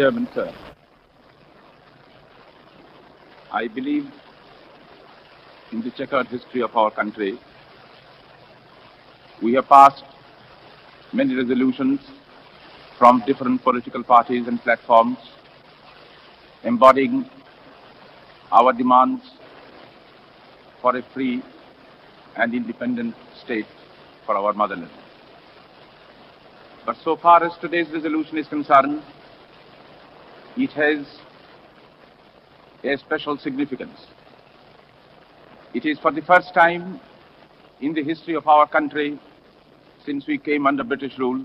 Chairman, sir. I believe in the checkered history of our country. We have passed many resolutions from different political parties and platforms embodying our demands for a free and independent state for our motherland. But so far as today's resolution is concerned, it has a special significance. It is for the first time in the history of our country since we came under British rule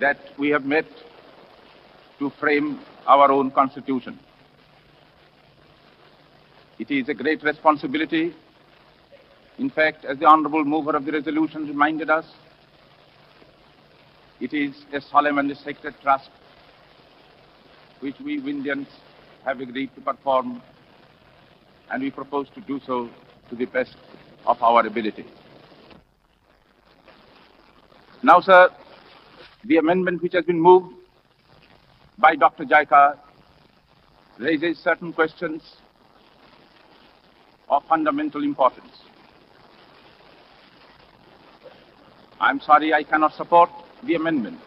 that we have met to frame our own constitution. It is a great responsibility. In fact, as the honorable mover of the resolution reminded us, it is a solemn and sacred trust which we Indians have agreed to perform, and we propose to do so to the best of our ability. Now, sir, the amendment which has been moved by Dr. Jayakar raises certain questions of fundamental importance. I'm sorry I cannot support the amendment.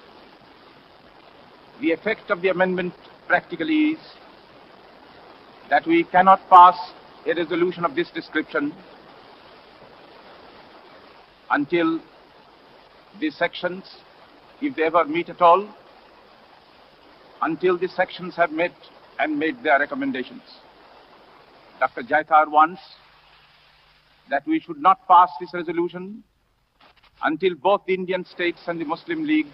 The effect of the amendment practically is that we cannot pass a resolution of this description until the sections, if they ever meet at all, until the sections have met and made their recommendations. Dr. Jayakar wants that we should not pass this resolution until both the Indian states and the Muslim League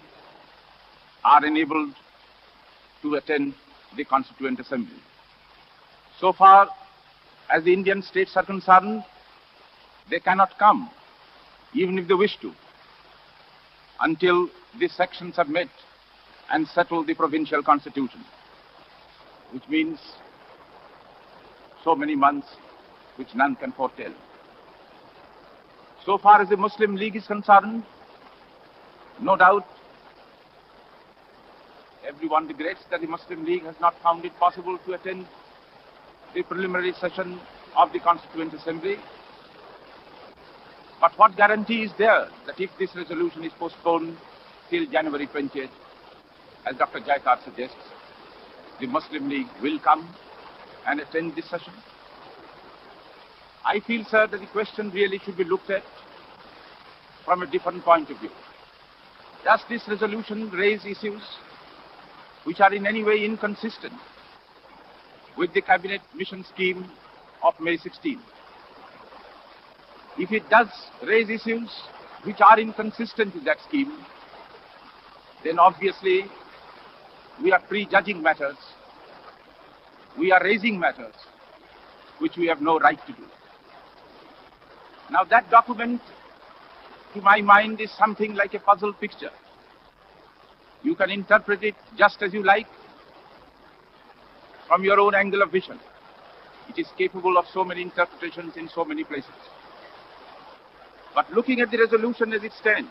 are enabled to attend the Constituent Assembly. So far as the Indian states are concerned, they cannot come, even if they wish to, until these sections have met and settled the provincial constitution, which means so many months which none can foretell. So far as the Muslim League is concerned, no doubt everyone regrets that the Muslim League has not found it possible to attend the preliminary session of the Constituent Assembly. But what guarantee is there that if this resolution is postponed till January 20th, as Dr. Jayakar suggests, the Muslim League will come and attend this session? I feel, sir, that the question really should be looked at from a different point of view. Does this resolution raise issues which are in any way inconsistent with the cabinet mission scheme of May 16? If it does raise issues which are inconsistent with that scheme, then obviously we are prejudging matters. We are raising matters which we have no right to do. Now that document, to my mind, is something like a puzzle picture. You can interpret it just as you like from your own angle of vision. It is capable of so many interpretations in so many places. But looking at the resolution as it stands,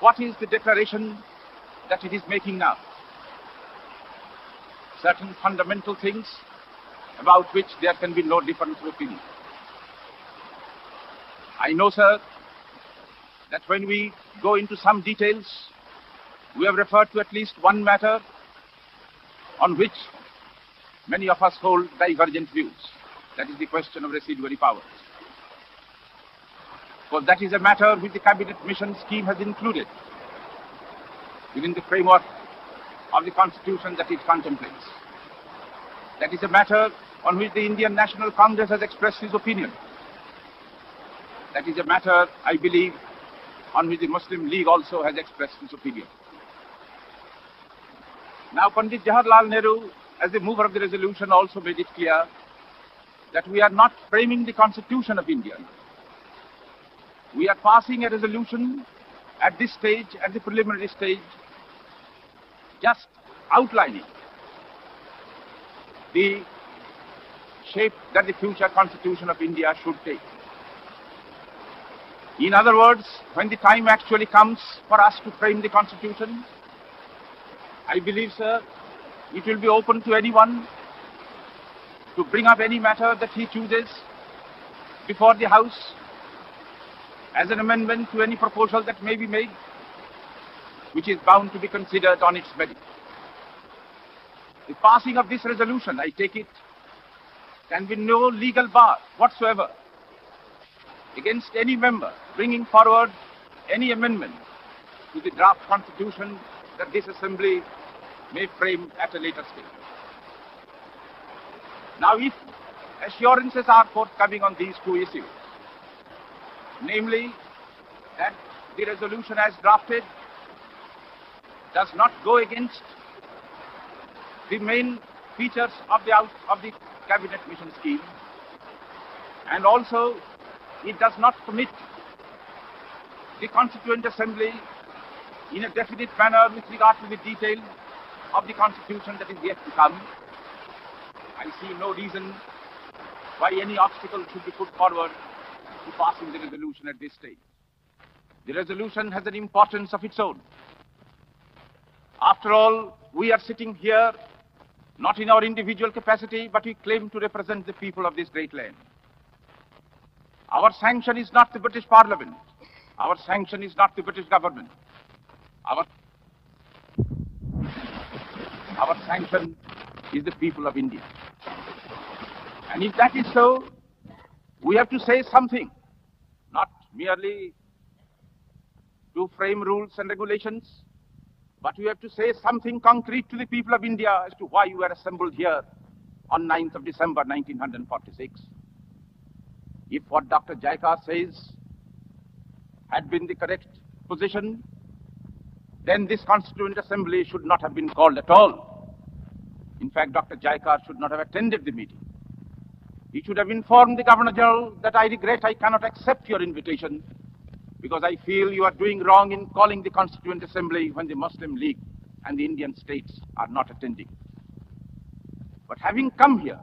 what is the declaration that it is making now? Certain fundamental things about which there can be no difference of opinion. I know, sir, that when we go into some details, we have referred to at least one matter on which many of us hold divergent views. That is the question of residuary powers. For that is a matter which the cabinet mission scheme has included within the framework of the constitution that it contemplates. That is a matter on which the Indian National Congress has expressed its opinion. That is a matter, I believe, on which the Muslim League also has expressed its opinion. Now, Pandit Jawaharlal Nehru, as the mover of the resolution, also made it clear that we are not framing the constitution of India. We are passing a resolution at this stage, at the preliminary stage, just outlining the shape that the future constitution of India should take. In other words, when the time actually comes for us to frame the constitution, I believe, sir, it will be open to anyone to bring up any matter that he chooses before the House as an amendment to any proposal that may be made, which is bound to be considered on its merit. The passing of this resolution, I take it, can be no legal bar whatsoever against any member bringing forward any amendment to the draft constitution that this assembly may frame at a later stage. Now, if assurances are forthcoming on these two issues, namely that the resolution as drafted does not go against the main features of the, of the cabinet mission scheme and also it does not permit the Constituent Assembly in a definite manner with regard to the details of the Constitution that is yet to come. I see no reason why any obstacle should be put forward to passing the resolution at this stage. The resolution has an importance of its own. After all, we are sitting here not in our individual capacity, but we claim to represent the people of this great land. Our sanction is not the British Parliament. Our sanction is not the British government. Our, our sanction is the people of India. And if that is so, we have to say something, not merely to frame rules and regulations, but we have to say something concrete to the people of India as to why you are assembled here on 9th of December 1946. If what Dr. Jayakar says had been the correct position, then this Constituent Assembly should not have been called at all. In fact, Dr. Jayakar should not have attended the meeting. He should have informed the Governor General that I regret I cannot accept your invitation because I feel you are doing wrong in calling the Constituent Assembly when the Muslim League and the Indian states are not attending. But having come here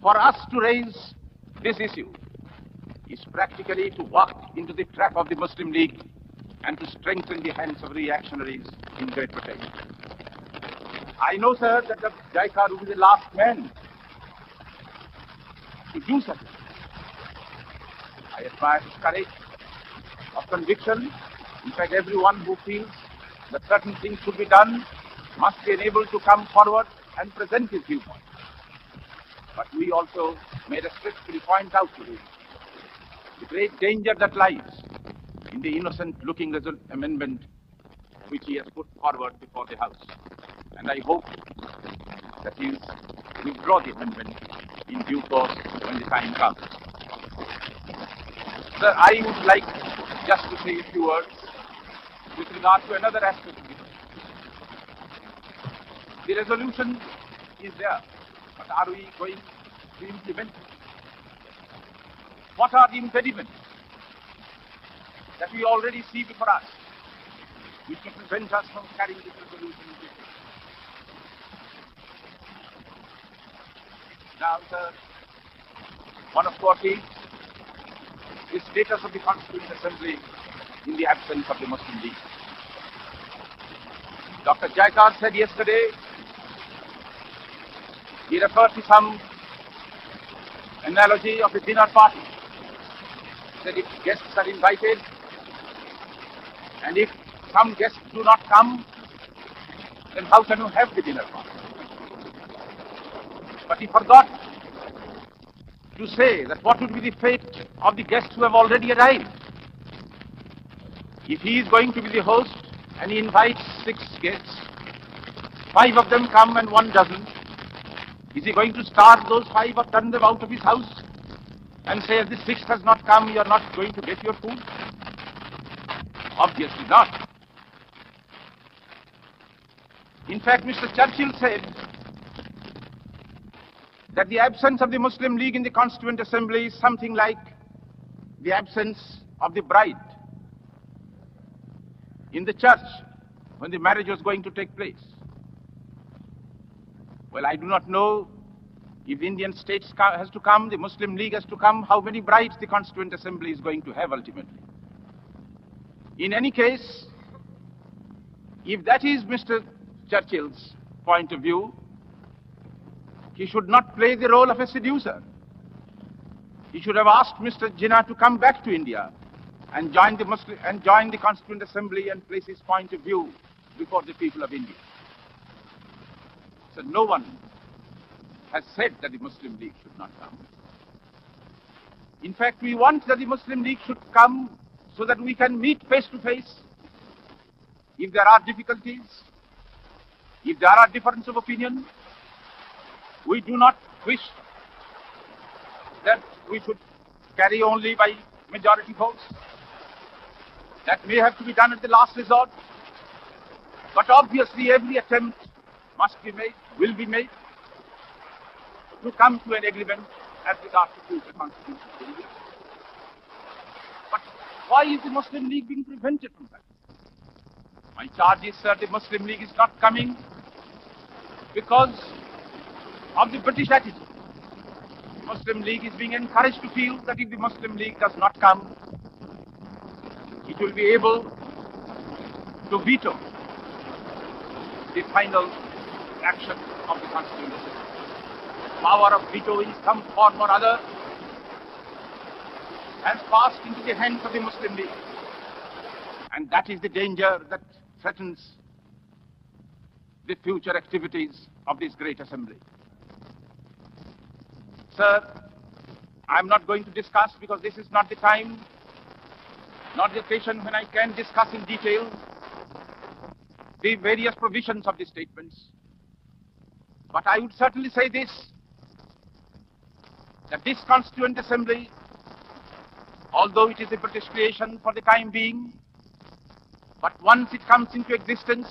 for us to raise this issue is practically to walk into the trap of the Muslim League and to strengthen the hands of reactionaries in Great Britain. I know, sir, that the Jayakar will be the last man to do such. I admire his courage of conviction. In fact, everyone who feels that certain things should be done must be enabled to come forward and present his viewpoint. But we also made a strictly point out to him the great danger that lies in the innocent-looking amendment which he has put forward before the House. And I hope that he will withdraw the amendment in due course when the time comes. Sir, I would like just to say a few words with regard to another aspect of it. The resolution is there, but are we going to implement it? What are the impediments that we already see before us, which can prevent us from carrying this resolution into effect? Now, sir, one of course is the status of the Constituent Assembly in the absence of the Muslim League. Dr. Jayakar said yesterday, he referred to some analogy of a dinner party that if guests are invited and if some guests do not come, then how can you have the dinner party? But he forgot to say that what would be the fate of the guests who have already arrived. If he is going to be the host and he invites six guests, five of them come and one doesn't, is he going to starve those five or turn them out of his house? and say, if the sixth has not come, you are not going to get your food? Obviously not. In fact, Mr. Churchill said that the absence of the Muslim League in the Constituent Assembly is something like the absence of the bride in the church when the marriage was going to take place. Well, I do not know if the Indian state has to come, the Muslim League has to come, how many brides the Constituent Assembly is going to have ultimately. In any case, if that is Mr. Churchill's point of view, he should not play the role of a seducer. He should have asked Mr. Jinnah to come back to India and join the Muslim and join the Constituent Assembly and place his point of view before the people of India. So no one has said that the Muslim League should not come. In fact, we want that the Muslim League should come so that we can meet face to face. If there are difficulties, if there are differences of opinion, we do not wish that we should carry only by majority votes. That may have to be done at the last resort. But obviously every attempt must be made, will be made, to come to an agreement as regards to future constitution. Why is the Muslim League being prevented from that? My charge is, sir, the Muslim League is not coming because of the British attitude. The Muslim League is being encouraged to feel that if the Muslim League does not come, it will be able to veto the final action of the Constituent Assembly. Power of veto in some form or other has passed into the hands of the Muslim League. And that is the danger that threatens the future activities of this great assembly. Sir, I'm not going to discuss because this is not the time, not the occasion when I can discuss in detail the various provisions of the statements. But I would certainly say this, that this Constituent Assembly, although it is a British creation for the time being, but once it comes into existence,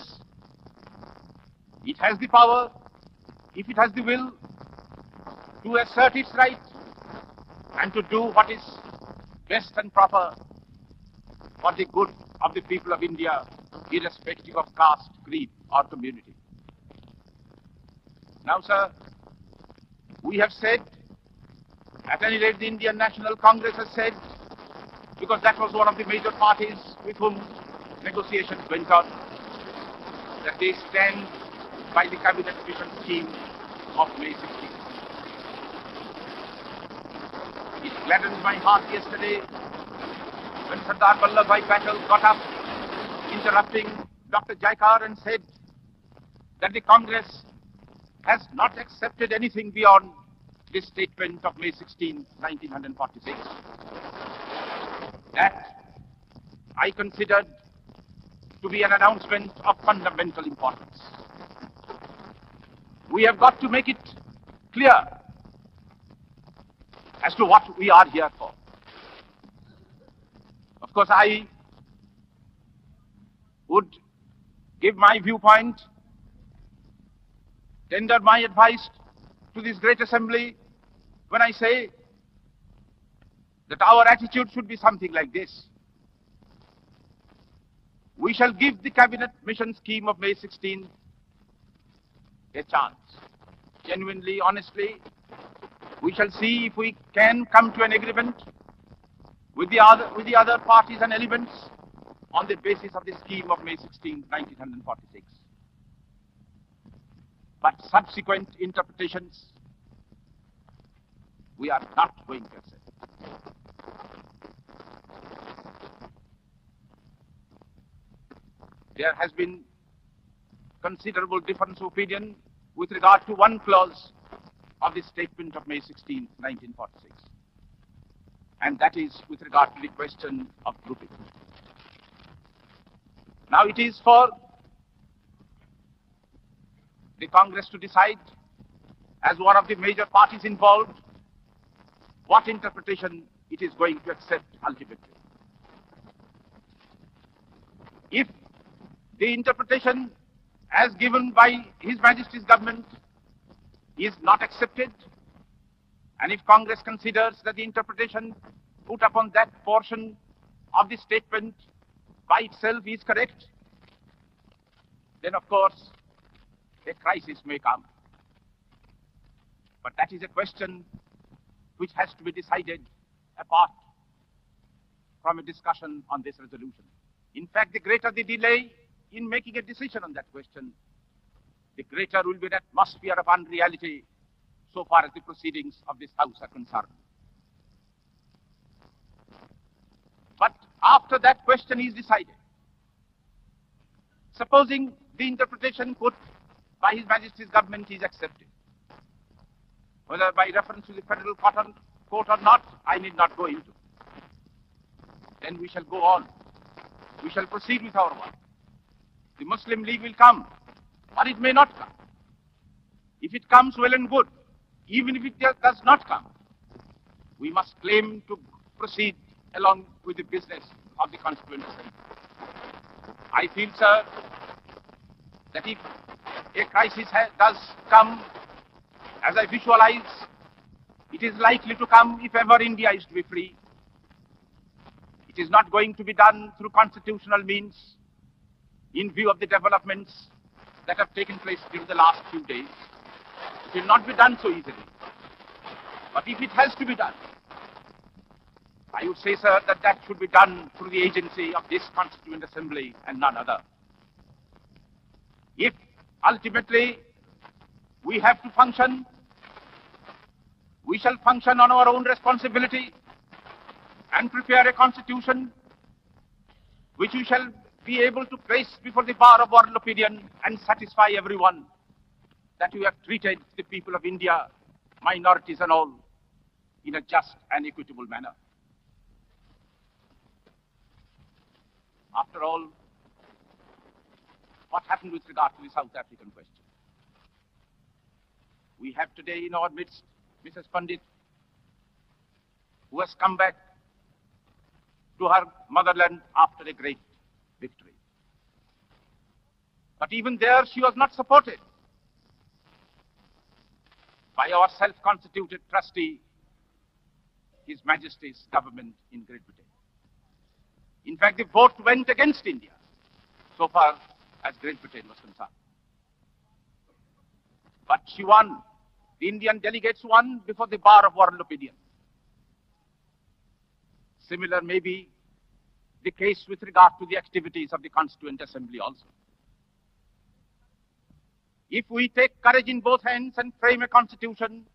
it has the power, if it has the will, to assert its right and to do what is best and proper for the good of the people of India, irrespective of caste, creed, or community. Now, sir, we have said, at any rate, the Indian National Congress has said, because that was one of the major parties with whom negotiations went on, that they stand by the cabinet mission scheme of May 16. It gladdened my heart yesterday when Sardar Vallabhbhai Patel got up, interrupting Dr. Jayakar and said that the Congress has not accepted anything beyond this statement of May 16, 1946. That I considered to be an announcement of fundamental importance. We have got to make it clear as to what we are here for. Of course, I would give my viewpoint, tender my advice to this great assembly when I say that our attitude should be something like this. We shall give the cabinet mission scheme of May 16 a chance. Genuinely, honestly, we shall see if we can come to an agreement with the other, with the other parties and elements on the basis of the scheme of May 16, 1946. But subsequent interpretations, we are not going to accept. There has been considerable difference of opinion with regard to one clause of the statement of May 16, 1946. And that is with regard to the question of grouping. Now it is for the Congress to decide, as one of the major parties involved, what interpretation it is going to accept ultimately. If the interpretation as given by His Majesty's government is not accepted, and if Congress considers that the interpretation put upon that portion of the statement by itself is correct, then of course a crisis may come. But that is a question which has to be decided apart from a discussion on this resolution. In fact, the greater the delay in making a decision on that question, the greater will be the atmosphere of unreality so far as the proceedings of this House are concerned. But after that question is decided, supposing the interpretation put by His Majesty's government is accepted, whether by reference to the federal court or not, I need not go into. Then we shall go on. We shall proceed with our work. The Muslim League will come, or it may not come. If it comes, well and good. Even if it does not come, we must claim to proceed along with the business of the Constituent Assembly. I feel, sir, that if a crisis does come, as I visualize, it is likely to come if ever India is to be free. It is not going to be done through constitutional means in view of the developments that have taken place during the last few days. It will not be done so easily. But if it has to be done, I would say, sir, that that should be done through the agency of this Constituent Assembly and none other. If ultimately we have to function, we shall function on our own responsibility and prepare a constitution which we shall be able to place before the bar of world opinion and satisfy everyone that you have treated the people of India, minorities and all, in a just and equitable manner. After all, what happened with regard to the South African question? We have today in our midst Mrs. Pandit, who has come back to her motherland after a great victory. But even there, she was not supported by our self-constituted trustee, His Majesty's government in Great Britain. In fact, the vote went against India, so far as Great Britain was concerned. But she won. The Indian delegates won before the bar of world opinion. Similar may be the case with regard to the activities of the Constituent Assembly also. If we take courage in both hands and frame a constitution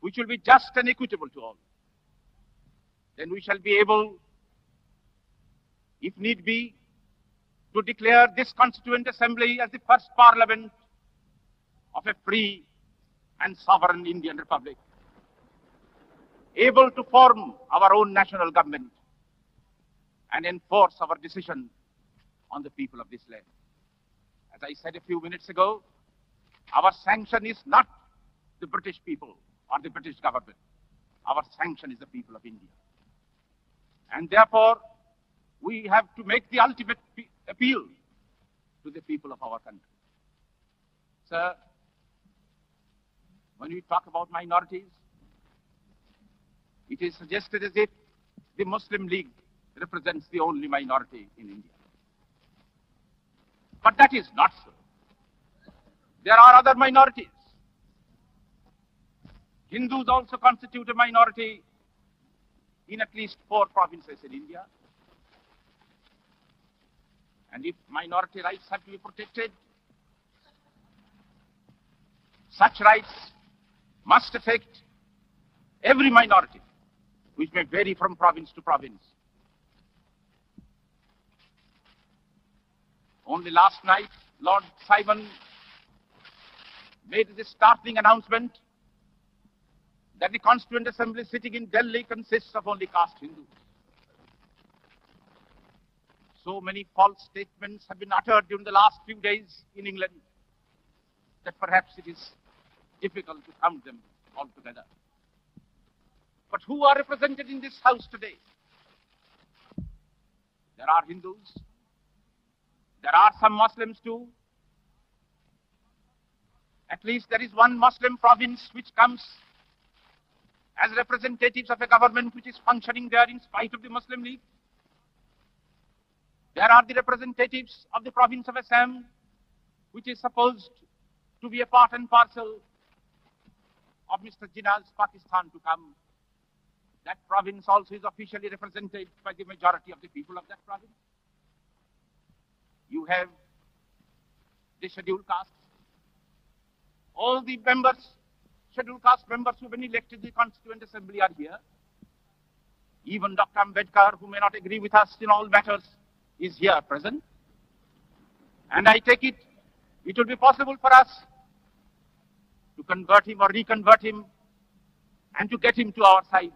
which will be just and equitable to all, then we shall be able, if need be, to declare this Constituent Assembly as the first parliament of a free and sovereign Indian Republic, able to form our own national government and enforce our decision on the people of this land. As I said a few minutes ago, our sanction is not the British people or the British government. Our sanction is the people of India. And therefore, we have to make the ultimate appeal to the people of our country. Sir, when we talk about minorities, it is suggested as if the Muslim League represents the only minority in India. But that is not so. There are other minorities. Hindus also constitute a minority in at least four provinces in India. And if minority rights have to be protected, such rights must affect every minority, which may vary from province to province. Only last night, Lord Simon made this startling announcement that the Constituent Assembly sitting in Delhi consists of only caste Hindus. So many false statements have been uttered during the last few days in England that perhaps it is difficult to count them all together. But who are represented in this house today? There are Hindus. There are some Muslims too. At least there is one Muslim province which comes as representatives of a government which is functioning there in spite of the Muslim League. There are the representatives of the province of Assam, which is supposed to be a part and parcel of Mr. Jinnah's Pakistan to come. That province also is officially represented by the majority of the people of that province. You have the scheduled castes, All the members, scheduled caste members who have been elected to the Constituent Assembly are here. Even Dr. Ambedkar, who may not agree with us in all matters, is here present. And I take it, it will be possible for us to convert him or reconvert him and to get him to our side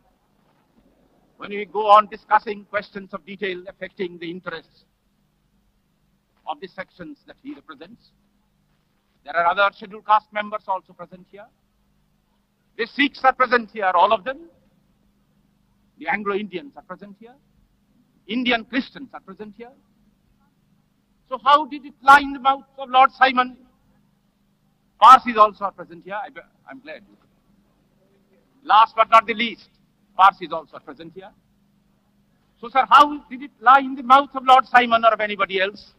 when we go on discussing questions of detail affecting the interests of the sections that he represents. There are other scheduled caste members also present here. The Sikhs are present here, all of them. The Anglo-Indians are present here. Indian Christians are present here. So how did it lie in the mouth of Lord Simon? Parsis also are present here. I, am glad. Last but not the least, Parsis also are present here. So, sir, how did it lie in the mouth of Lord Simon or of anybody else?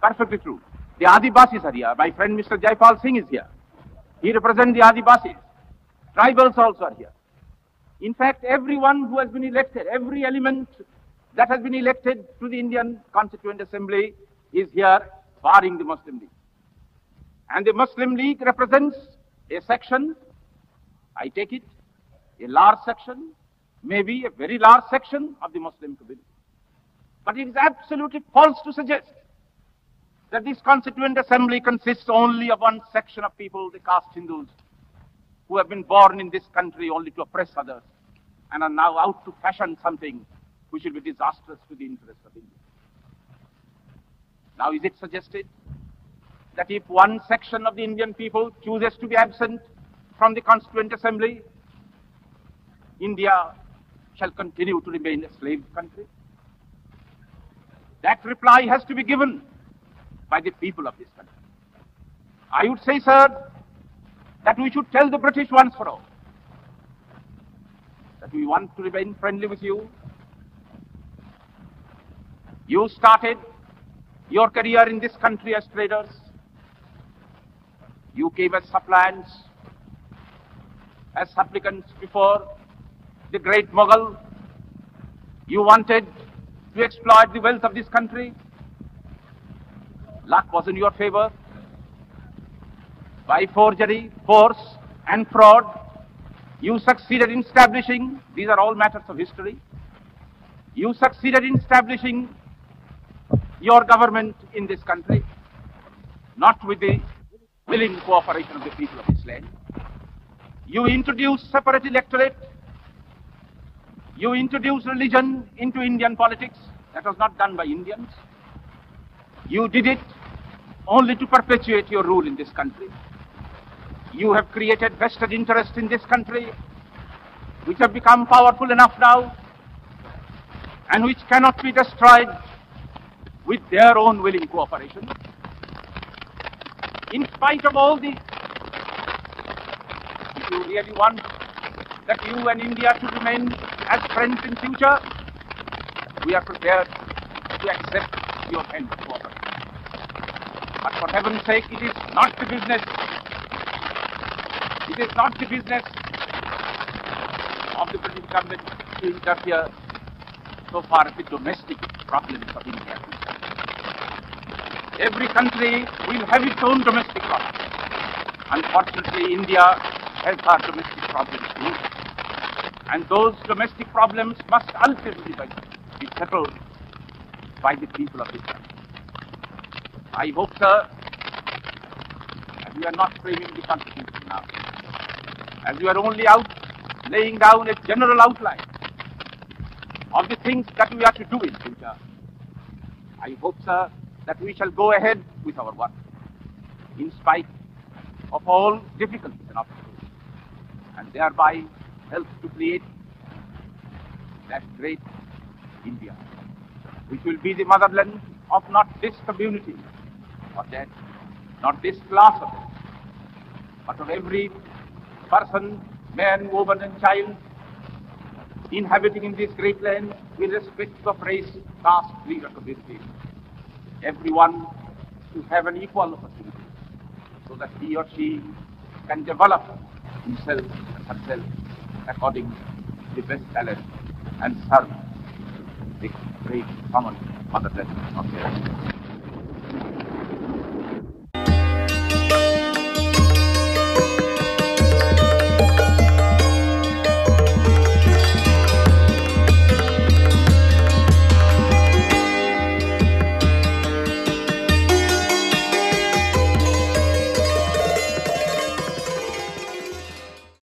Perfectly true. The Adivasis are here. My friend Mr. Jaipal Singh is here. He represents the Adivasis. Tribals also are here. In fact, everyone who has been elected, every element that has been elected to the Indian Constituent Assembly is here, barring the Muslim League. And the Muslim League represents a section, I take it, a large section, maybe a very large section of the Muslim community. But it is absolutely false to suggest that this Constituent Assembly consists only of one section of people, the caste Hindus, who have been born in this country only to oppress others and are now out to fashion something which will be disastrous to the interests of India. Now, is it suggested that if one section of the Indian people chooses to be absent from the Constituent Assembly, India shall continue to remain a slave country? That reply has to be given by the people of this country. I would say, sir, that we should tell the British once for all that we want to remain friendly with you, you started your career in this country as traders. You came as suppliants, as supplicants before the great Mughal. You wanted to exploit the wealth of this country. Luck was in your favor. By forgery, force, and fraud, you succeeded in establishing, these are all matters of history, you succeeded in establishing your government in this country, not with the willing cooperation of the people of this land. You introduced separate electorate. You introduced religion into Indian politics. That was not done by Indians. You did it only to perpetuate your rule in this country. You have created vested interests in this country, which have become powerful enough now, and which cannot be destroyed with their own willing cooperation. In spite of all this, if you really want that you and India to remain as friends in future, we are prepared to accept your hand cooperation. But for heaven's sake, it is not the business, it is not the business of the British government to interfere so far the domestic problems of India Every country will have its own domestic problems. Unfortunately, India has our domestic problems too. And those domestic problems must ultimately be settled by the people of this country. I hope, sir, as we are not framing the Constitution now, as we are only out laying down a general outline of the things that we are to do in future, I hope, sir, that we shall go ahead with our work in spite of all difficulties and obstacles and thereby help to create that great India which will be the motherland of not this community or that, not this class of it, but of every person, man, woman and child inhabiting in this great land irrespective of race, caste, creed or community everyone to have an equal opportunity so that he or she can develop himself and herself according to the best talent and serve the great common motherland of the earth.